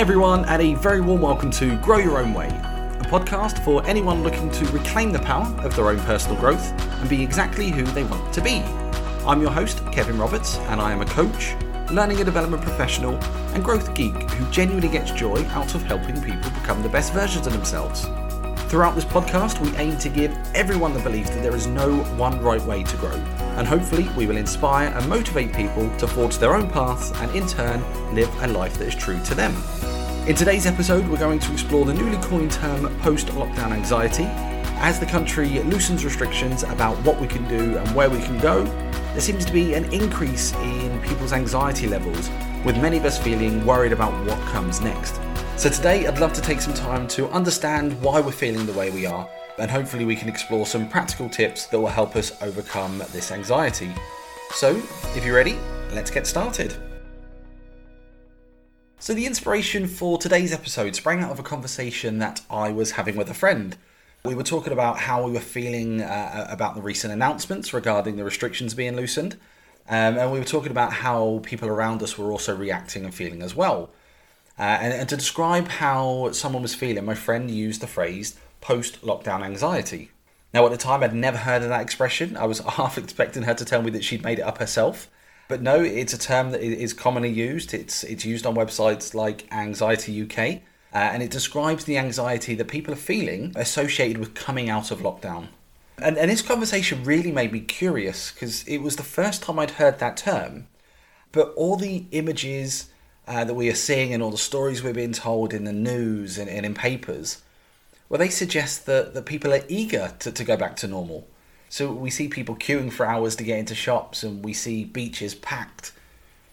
everyone, and a very warm welcome to Grow Your Own Way, a podcast for anyone looking to reclaim the power of their own personal growth and be exactly who they want to be. I'm your host, Kevin Roberts, and I am a coach, learning and development professional, and growth geek who genuinely gets joy out of helping people become the best versions of themselves. Throughout this podcast, we aim to give everyone the belief that there is no one right way to grow, and hopefully, we will inspire and motivate people to forge their own paths and, in turn, live a life that is true to them. In today's episode, we're going to explore the newly coined term post lockdown anxiety. As the country loosens restrictions about what we can do and where we can go, there seems to be an increase in people's anxiety levels, with many of us feeling worried about what comes next. So, today I'd love to take some time to understand why we're feeling the way we are, and hopefully, we can explore some practical tips that will help us overcome this anxiety. So, if you're ready, let's get started. So, the inspiration for today's episode sprang out of a conversation that I was having with a friend. We were talking about how we were feeling uh, about the recent announcements regarding the restrictions being loosened, um, and we were talking about how people around us were also reacting and feeling as well. Uh, and, and to describe how someone was feeling, my friend used the phrase post lockdown anxiety. Now, at the time, I'd never heard of that expression. I was half expecting her to tell me that she'd made it up herself. But no, it's a term that is commonly used. It's, it's used on websites like Anxiety UK, uh, and it describes the anxiety that people are feeling associated with coming out of lockdown. And, and this conversation really made me curious because it was the first time I'd heard that term. But all the images uh, that we are seeing and all the stories we're being told in the news and, and in papers, well, they suggest that, that people are eager to, to go back to normal. So we see people queuing for hours to get into shops and we see beaches packed.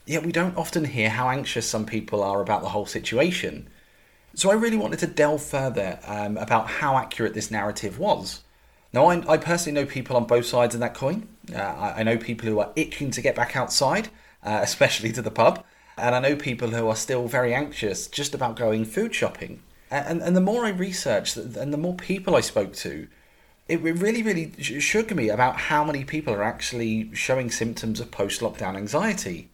Yet we don't often hear how anxious some people are about the whole situation. So I really wanted to delve further um, about how accurate this narrative was. Now, I, I, personally know people on both sides of that coin. Uh, I, I, know people who are itching to get back outside, uh, especially to the pub. And I know people who are still very anxious just about going food shopping. And, and the more I researched and the more people I spoke to, it really, really shook me about how many people are actually showing symptoms of post lockdown anxiety.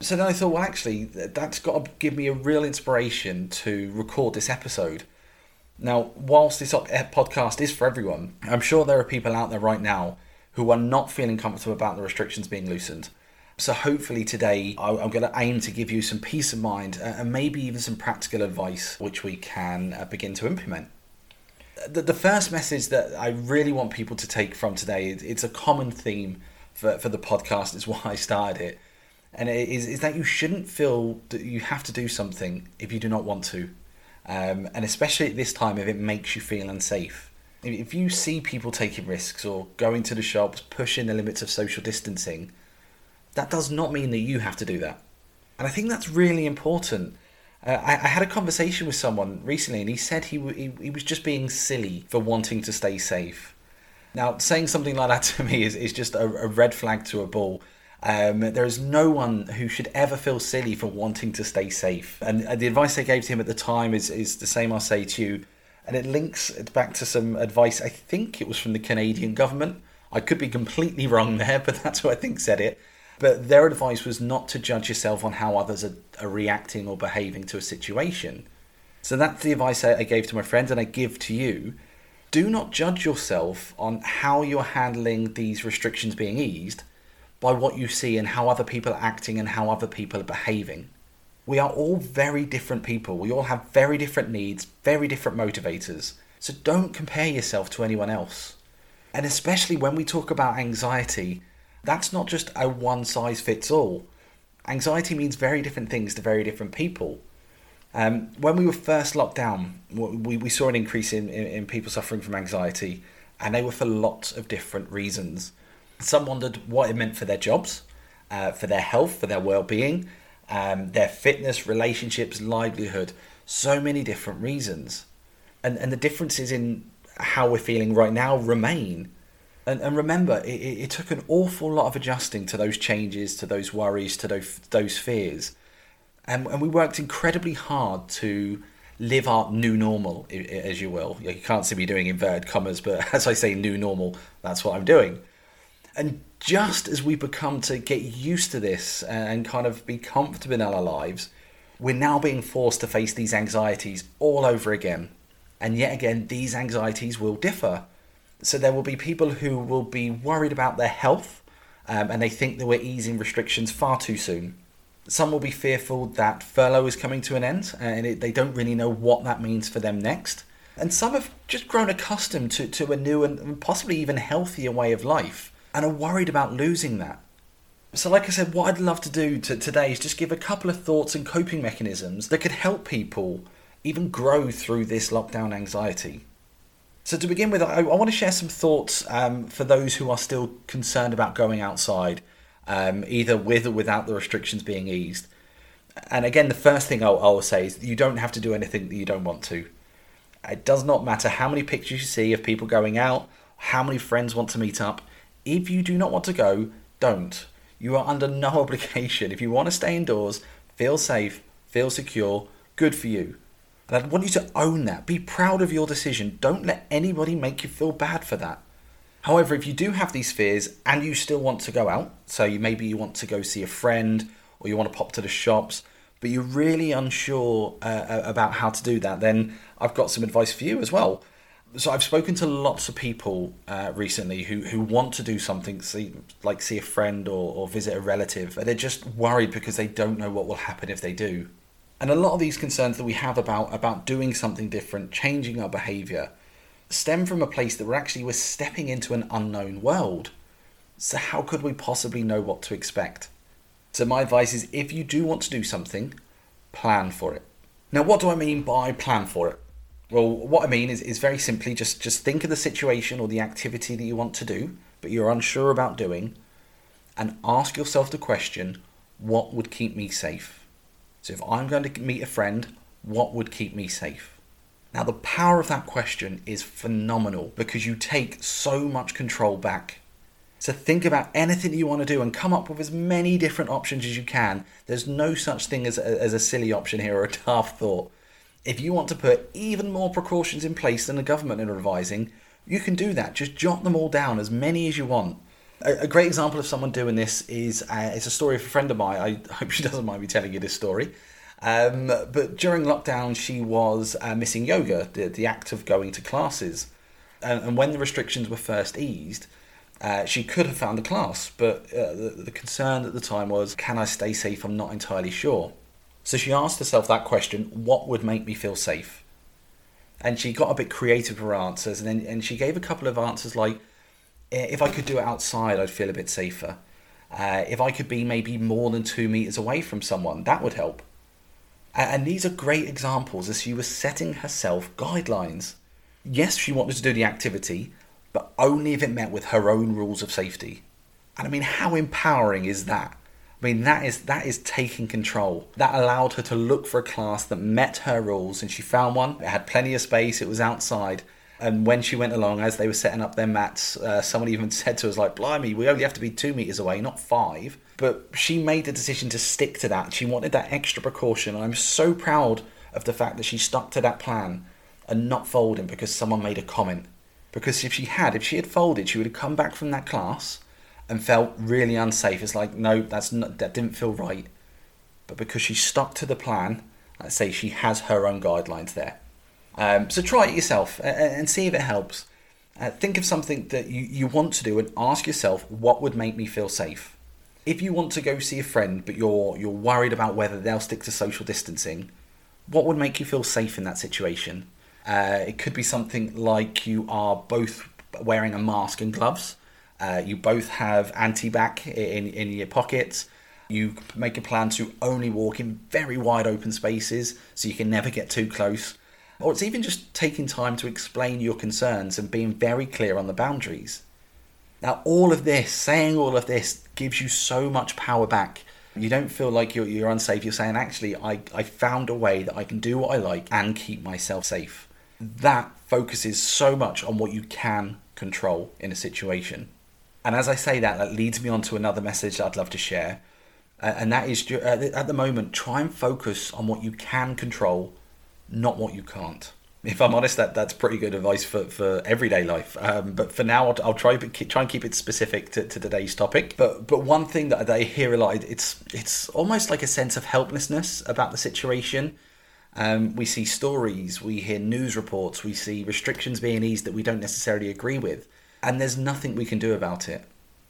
So then I thought, well, actually, that's got to give me a real inspiration to record this episode. Now, whilst this podcast is for everyone, I'm sure there are people out there right now who are not feeling comfortable about the restrictions being loosened. So hopefully today I'm going to aim to give you some peace of mind and maybe even some practical advice which we can uh, begin to implement. The, the first message that I really want people to take from today, it's a common theme for, for the podcast, is why I started it. And it is, is that you shouldn't feel that you have to do something if you do not want to. Um, and especially at this time if it makes you feel unsafe. If you see people taking risks or going to the shops, pushing the limits of social distancing, that does not mean that you have to do that. And I think that's really important. Uh, I, I, had a conversation with someone recently, and he said he, he, he was just being silly for wanting to stay safe. Now, saying something like that to me is, is just a, a red flag to a bull. Um, there is no one who should ever feel silly for wanting to stay safe. And, and the advice I gave to him at the time is, is the same I'll say to you. And it links back to some advice, I think it was from the Canadian government. I could be completely wrong there, but that's who I think said it. But their advice was not to judge yourself on how others are, are reacting or behaving to a situation. So that's the advice I, I gave to my friends and I give to you. Do not judge yourself on how you're handling these restrictions being eased by what you see and how other people are acting and how other people are behaving. We are all very different people. We all have very different needs, very different motivators. So don't compare yourself to anyone else. And especially when we talk about anxiety, that's not just a one size fits all. Anxiety means very different things to very different people. Um, when we were first locked down, we, we saw an increase in, in, in people suffering from anxiety, and they were for lots of different reasons. Some wondered what it meant for their jobs, uh, for their health, for their well being, um, their fitness, relationships, livelihood, so many different reasons. And, and the differences in how we're feeling right now remain. And, and remember, it, it, took an awful lot of adjusting to those changes, to those worries, to those, those fears. And, and we worked incredibly hard to live our new normal, as you will. You can't see me doing inverted commas, but as I say new normal, that's what I'm doing. And just as we become to get used to this and kind of be comfortable in our lives, We're now being forced to face these anxieties all over again. And yet again, these anxieties will differ. So there will be people who will be worried about their health um, and they think that we're easing restrictions far too soon. Some will be fearful that furlough is coming to an end and it, they don't really know what that means for them next. And some have just grown accustomed to, to a new and possibly even healthier way of life and are worried about losing that. So, like I said, what I'd love to do to, today is just give a couple of thoughts and coping mechanisms that could help people even grow through this lockdown anxiety. So, to begin with, I, I want to share some thoughts um, for those who are still concerned about going outside, um, either with or without the restrictions being eased. And again, the first thing I'll, I'll say is you don't have to do anything that you don't want to. It does not matter how many pictures you see of people going out, how many friends want to meet up. If you do not want to go, don't you are under no obligation. If you want to stay indoors, feel safe, feel secure, good for you. And I'd want you to own that. Be proud of your decision. Don't let anybody make you feel bad for that. However, if you do have these fears and you still want to go out, so you maybe you want to go see a friend or you want to pop to the shops, but you're really unsure uh, about how to do that, then I've got some advice for you as well so I've spoken to lots of people uh, recently who, who want to do something, see, like see a friend or, or visit a relative, but they're just worried because they don't know what will happen if they do. And a lot of these concerns that we have about about doing something different, changing our behaviour, stem from a place that we're actually we're stepping into an unknown world. So how could we possibly know what to expect? So my advice is if you do want to do something, plan for it. Now what do I mean by plan for it? Well, what I mean is, is very simply just, just think of the situation or the activity that you want to do, but you're unsure about doing, and ask yourself the question what would keep me safe? So, if I'm going to meet a friend, what would keep me safe? Now, the power of that question is phenomenal because you take so much control back. So, think about anything you want to do and come up with as many different options as you can. There's no such thing as a, as a silly option here or a daft thought if you want to put even more precautions in place than the government are advising, you can do that. Just jot them all down, as many as you want. A, great example of someone doing this is uh, it's a story of a friend of mine. I hope she doesn't mind me telling you this story. Um, but during lockdown, she was uh, missing yoga, the, the act of going to classes. And, and when the restrictions were first eased, uh, she could have found a class, but uh, the, the concern at the time was, can I stay safe? I'm not entirely sure. So she asked herself that question what would make me feel safe? And she got a bit creative her answers, and then and she gave a couple of answers like, if I could do it outside, I'd feel a bit safer. Uh, if I could be maybe more than two meters away from someone, that would help. And these are great examples as she was setting herself guidelines. Yes, she wanted to do the activity, but only if it met with her own rules of safety. And I mean, how empowering is that? I mean, that is that is taking control. That allowed her to look for a class that met her rules, and she found one. It had plenty of space. It was outside. And when she went along, as they were setting up their mats, uh, someone even said to us, like, blimey, we only have to be two metres away, not five. But she made the decision to stick to that. She wanted that extra precaution. And I'm so proud of the fact that she stuck to that plan and not folding because someone made a comment. Because if she had, if she had folded, she would have come back from that class and felt really unsafe. It's like, no, that's not, that didn't feel right. But because she stuck to the plan, let's say she has her own guidelines there. Um, so try it yourself and, see if it helps. Uh, think of something that you, you want to do and ask yourself, what would make me feel safe? If you want to go see a friend, but you're you're worried about whether they'll stick to social distancing, what would make you feel safe in that situation? Uh, it could be something like you are both wearing a mask and gloves. Uh, you both have anti-bac in, in your pockets. You make a plan to only walk in very wide open spaces so you can never get too close. Or it's even just taking time to explain your concerns and being very clear on the boundaries. Now, all of this, saying all of this, gives you so much power back. You don't feel like you're, you're unsafe. You're saying, actually, I, I found a way that I can do what I like and keep myself safe. That focuses so much on what you can control in a situation. And as I say that, that leads me on to another message that I'd love to share. Uh, and that is uh, at the moment, try and focus on what you can control, not what you can't. If I'm honest, that that's pretty good advice for, for everyday life. Um, but for now, I'll, I'll try try and keep it specific to, to today's topic. But but one thing that, I hear a lot, it's it's almost like a sense of helplessness about the situation. Um, we see stories, we hear news reports, we see restrictions being eased that we don't necessarily agree with, and there's nothing we can do about it.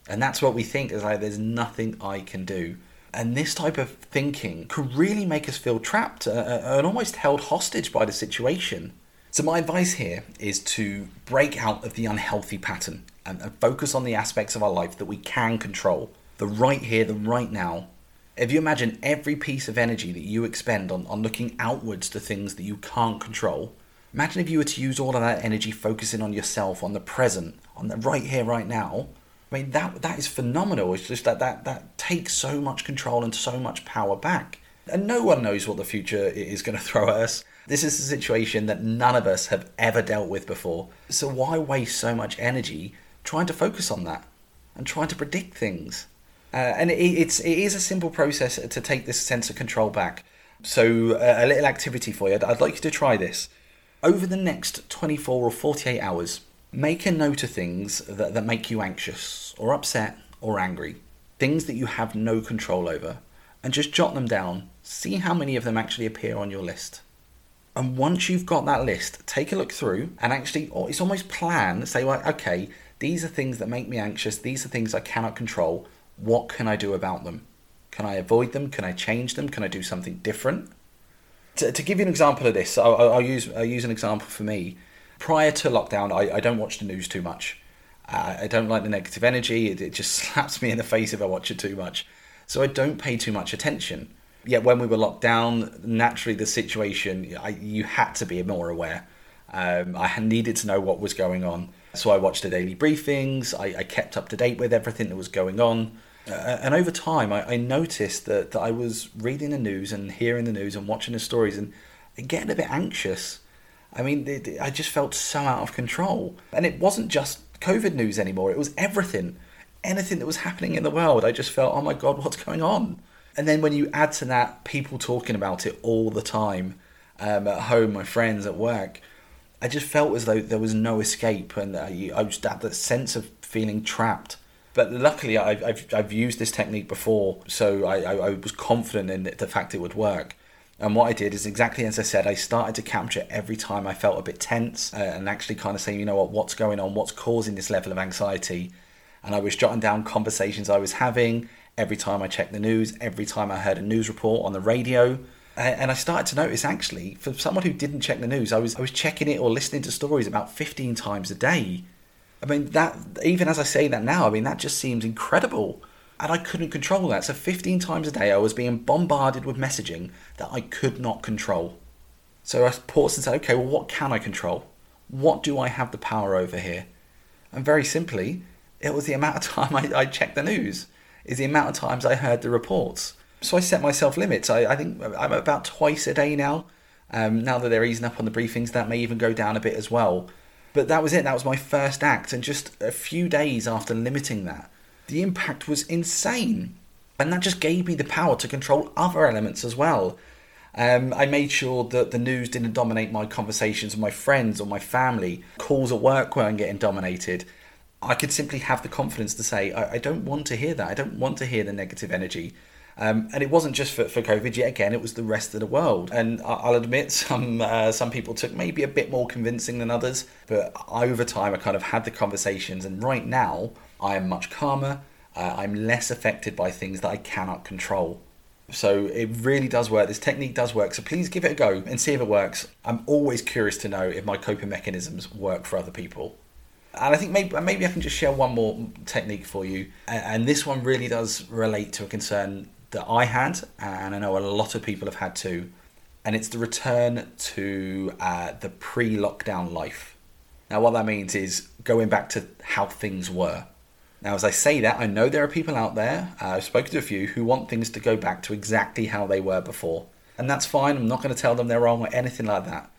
And that's what we think is like there's nothing I can do. And this type of thinking could really make us feel trapped uh, uh and almost held hostage by the situation. So, my advice here is to break out of the unhealthy pattern and, and focus on the aspects of our life that we can control the right here, the right now. If you imagine every piece of energy that you expend on, on looking outwards to things that you can't control, imagine if you were to use all of that energy focusing on yourself, on the present, on the right here, right now. I mean, that that is phenomenal. It's just that that, that takes so much control and so much power back. And no one knows what the future is going to throw at us. This is a situation that none of us have ever dealt with before. So why waste so much energy trying to focus on that and trying to predict things? Uh, and it, it's it is a simple process to take this sense of control back. So uh, a little activity for you. I'd, I'd like you to try this over the next 24 or 48 hours. Make a note of things that, that make you anxious or upset or angry, things that you have no control over, and just jot them down. See how many of them actually appear on your list. And once you've got that list, take a look through and actually, or it's almost plan, say, well, okay, these are things that make me anxious, these are things I cannot control. What can I do about them? Can I avoid them? Can I change them? Can I do something different? To, to give you an example of this, I'll, I'll, use, I'll use an example for me. Prior to lockdown, I, I don't watch the news too much. Uh, I don't like the negative energy, it, it just slaps me in the face if I watch it too much. So I don't pay too much attention Yet when we were locked down, naturally the situation, I, you had to be more aware. Um, I needed to know what was going on. So I watched the daily briefings, I, I kept up to date with everything that was going on. Uh, and over time, I, I, noticed that, that I was reading the news and hearing the news and watching the stories and, and getting a bit anxious. I mean, it, it, I just felt so out of control. And it wasn't just COVID news anymore, it was everything. Anything that was happening in the world, I just felt, oh my God, what's going on? And then when you add to that people talking about it all the time um, at home, my friends at work, I just felt as though there was no escape, and I, I just had that sense of feeling trapped. But luckily, I've, I've, I've used this technique before, so I, I, I was confident in the fact it would work. And what I did is exactly as I said, I started to capture every time I felt a bit tense uh, and actually kind of saying, you know what, what's going on, what's causing this level of anxiety. And I was jotting down conversations I was having, every time I checked the news, every time I heard a news report on the radio. And I started to notice actually, for someone who didn't check the news, I was I was checking it or listening to stories about 15 times a day. I mean that even as I say that now, I mean that just seems incredible. And I couldn't control that. So 15 times a day I was being bombarded with messaging that I could not control. So I paused and said, okay, well what can I control? What do I have the power over here? And very simply, it was the amount of time I, I checked the news is the amount of times I heard the reports. So I set myself limits. I, I think I'm about twice a day now. Um, now that they're easing up on the briefings, that may even go down a bit as well. But that was it. That was my first act. And just a few days after limiting that, the impact was insane. And that just gave me the power to control other elements as well. Um, I made sure that the news didn't dominate my conversations with my friends or my family. Calls at work weren't getting dominated. I could simply have the confidence to say, I, I, don't want to hear that. I don't want to hear the negative energy. Um, and it wasn't just for, for COVID, yet again, it was the rest of the world. And I'll admit, some uh, some people took maybe a bit more convincing than others, but over time, I kind of had the conversations. And right now, I am much calmer. Uh, I'm less affected by things that I cannot control. So it really does work. This technique does work. So please give it a go and see if it works. I'm always curious to know if my coping mechanisms work for other people. And I think maybe maybe I can just share one more technique for you. And this one really does relate to a concern that I had, and I know a lot of people have had too. And it's the return to uh, the pre-lockdown life. Now, what that means is going back to how things were. Now, as I say that, I know there are people out there, uh, I've spoken to a few, who want things to go back to exactly how they were before. And that's fine, I'm not going to tell them they're wrong or anything like that.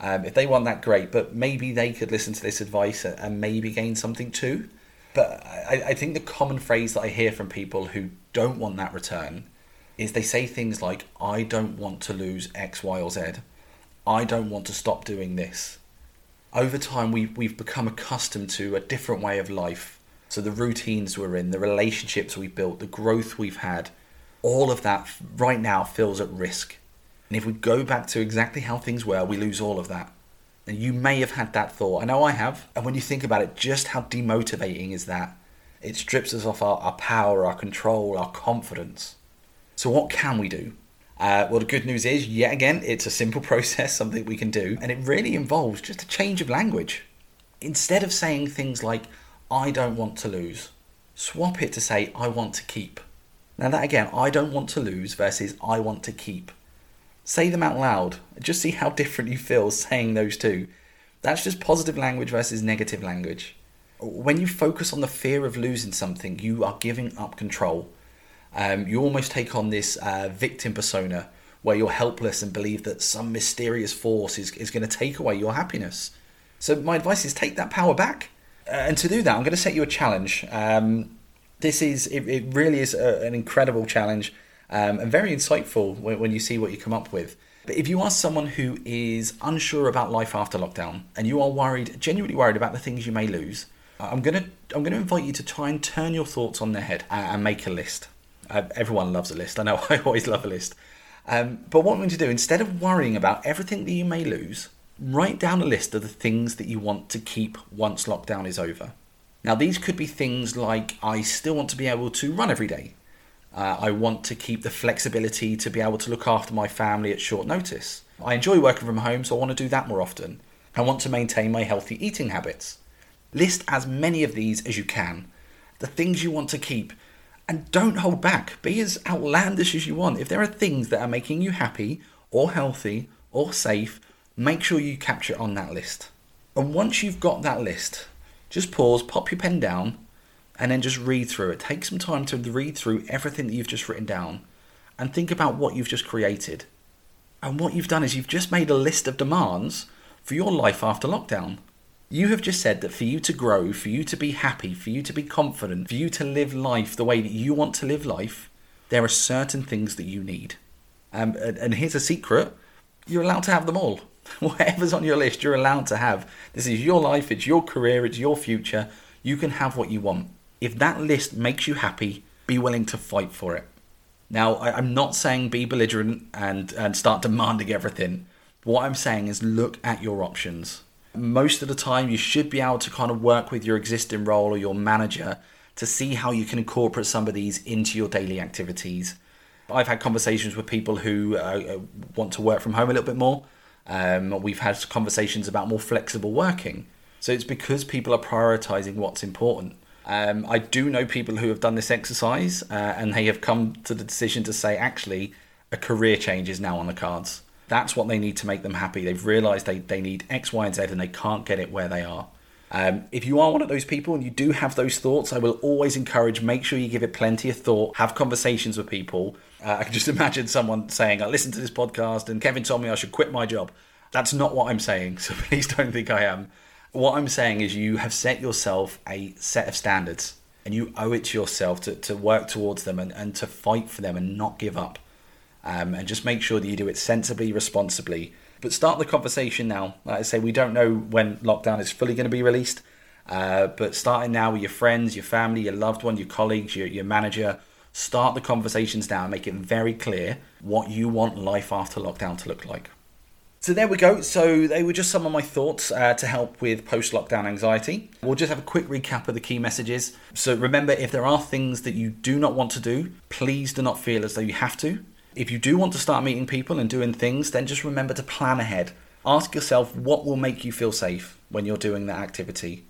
Um, if they want that, great. But maybe they could listen to this advice and maybe gain something too. But I, I think the common phrase that I hear from people who don't want that return is they say things like, I don't want to lose X, Y, or Z. I don't want to stop doing this. Over time, we, we've become accustomed to a different way of life. So, the routines we're in, the relationships we've built, the growth we've had, all of that right now feels at risk. And if we go back to exactly how things were, we lose all of that. And you may have had that thought. I know I have. And when you think about it, just how demotivating is that? It strips us off our, our power, our control, our confidence. So, what can we do? Uh, well, the good news is, yet again, it's a simple process, something we can do, and it really involves just a change of language. Instead of saying things like, I don't want to lose, swap it to say, I want to keep. Now, that again, I don't want to lose versus I want to keep. Say them out loud. Just see how different you feel saying those two. That's just positive language versus negative language. When you focus on the fear of losing something, you are giving up control um, you almost take on this uh, victim persona where you're helpless and believe that some mysterious force is, is going to take away your happiness. So, my advice is take that power back. Uh, and to do that, I'm going to set you a challenge. Um, this is, it, it really is a, an incredible challenge um, and very insightful when, when you see what you come up with. But if you are someone who is unsure about life after lockdown and you are worried, genuinely worried about the things you may lose, I'm gonna I'm gonna invite you to try and turn your thoughts on their head and make a list. Uh, everyone loves a list. I know I always love a list. Um, but what I'm going to do, instead of worrying about everything that you may lose, write down a list of the things that you want to keep once lockdown is over. Now, these could be things like I still want to be able to run every day. Uh, I want to keep the flexibility to be able to look after my family at short notice. I enjoy working from home, so I want to do that more often. I want to maintain my healthy eating habits. List as many of these as you can. The things you want to keep and don't hold back. Be as outlandish as you want. If there are things that are making you happy or healthy or safe, make sure you capture it on that list. And once you've got that list, just pause, pop your pen down, and then just read through it. Take some time to read through everything that you've just written down and think about what you've just created. And what you've done is you've just made a list of demands for your life after lockdown. You have just said that for you to grow, for you to be happy, for you to be confident, for you to live life the way that you want to live life, there are certain things that you need. Um, and, and here's a secret you're allowed to have them all. Whatever's on your list, you're allowed to have. This is your life, it's your career, it's your future. You can have what you want. If that list makes you happy, be willing to fight for it. Now, I, am not saying be belligerent and, and start demanding everything. What I'm saying is look at your options most of the time you should be able to kind of work with your existing role or your manager to see how you can incorporate some of these into your daily activities. I've had conversations with people who uh, uh, want to work from home a little bit more. Um, we've had conversations about more flexible working. So it's because people are prioritizing what's important. Um, I do know people who have done this exercise uh, and they have come to the decision to say, actually, a career change is now on the cards. That's what they need to make them happy. They've realized they, they need X, Y, and Z and they can't get it where they are. Um, if you are one of those people and you do have those thoughts, I will always encourage make sure you give it plenty of thought, have conversations with people. Uh, I can just imagine someone saying, I listened to this podcast and Kevin told me I should quit my job. That's not what I'm saying, so please don't think I am. What I'm saying is you have set yourself a set of standards and you owe it to yourself to, to work towards them and, and to fight for them and not give up um, and just make sure that you do it sensibly, responsibly. But start the conversation now. Like I say, we don't know when lockdown is fully going to be released, uh, but starting now with your friends, your family, your loved one, your colleagues, your, your manager, start the conversations now and make it very clear what you want life after lockdown to look like. So there we go. So they were just some of my thoughts uh, to help with post lockdown anxiety. We'll just have a quick recap of the key messages. So remember, if there are things that you do not want to do, please do not feel as though you have to. If you do want to start meeting people and doing things, then just remember to plan ahead. Ask yourself what will make you feel safe when you're doing that activity.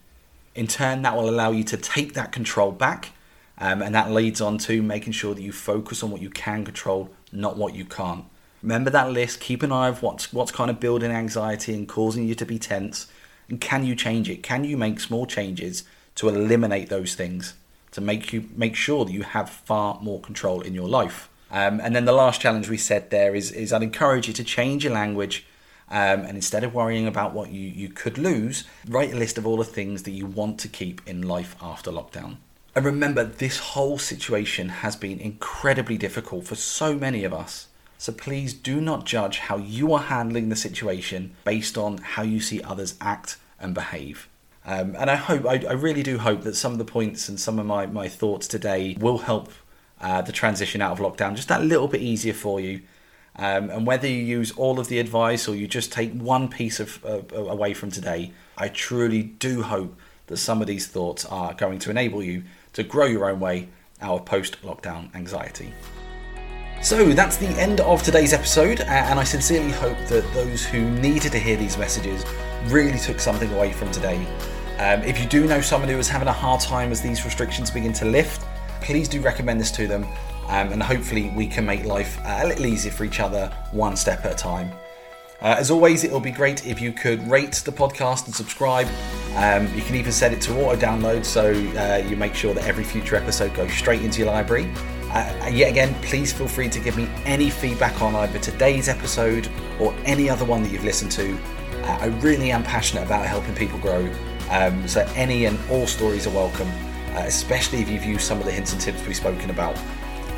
In turn, that will allow you to take that control back, um, and that leads on to making sure that you focus on what you can control, not what you can't. Remember that list. Keep an eye of what's what's kind of building anxiety and causing you to be tense, and can you change it? Can you make small changes to eliminate those things to make you make sure that you have far more control in your life? Um, and then the last challenge we said there is, is I'd encourage you to change your language um, and instead of worrying about what you, you could lose, write a list of all the things that you want to keep in life after lockdown. And remember, this whole situation has been incredibly difficult for so many of us. So please do not judge how you are handling the situation based on how you see others act and behave. Um, and I hope, I, I, really do hope that some of the points and some of my, my thoughts today will help uh, the transition out of lockdown just that little bit easier for you. Um, and whether you use all of the advice or you just take one piece of uh, away from today, I truly do hope that some of these thoughts are going to enable you to grow your own way out of post lockdown anxiety. So that's the end of today's episode, and I sincerely hope that those who needed to hear these messages really took something away from today. Um, if you do know someone who is having a hard time as these restrictions begin to lift, please do recommend this to them, um, and hopefully we can make life a little easier for each other one step at a time. Uh, as always, it will be great if you could rate the podcast and subscribe. Um, you can even set it to auto download so uh, you make sure that every future episode goes straight into your library. Uh, yet again, please feel free to give me any feedback on either today's episode or any other one that you've listened to. Uh, I really am passionate about helping people grow, um, so any and all stories are welcome, uh, especially if you've used some of the hints and tips we've spoken about.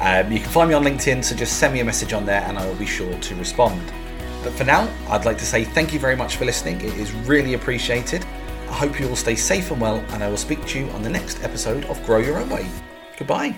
Um, you can find me on LinkedIn, so just send me a message on there and I will be sure to respond. But for now, I'd like to say thank you very much for listening. It is really appreciated. I hope you all stay safe and well, and I will speak to you on the next episode of Grow Your Own Way. Goodbye.